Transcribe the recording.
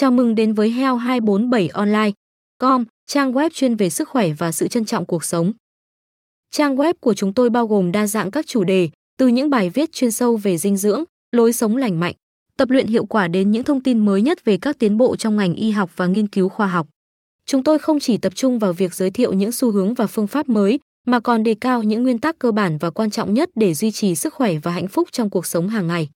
Chào mừng đến với Heo 247 Online. Com, trang web chuyên về sức khỏe và sự trân trọng cuộc sống. Trang web của chúng tôi bao gồm đa dạng các chủ đề, từ những bài viết chuyên sâu về dinh dưỡng, lối sống lành mạnh, tập luyện hiệu quả đến những thông tin mới nhất về các tiến bộ trong ngành y học và nghiên cứu khoa học. Chúng tôi không chỉ tập trung vào việc giới thiệu những xu hướng và phương pháp mới, mà còn đề cao những nguyên tắc cơ bản và quan trọng nhất để duy trì sức khỏe và hạnh phúc trong cuộc sống hàng ngày.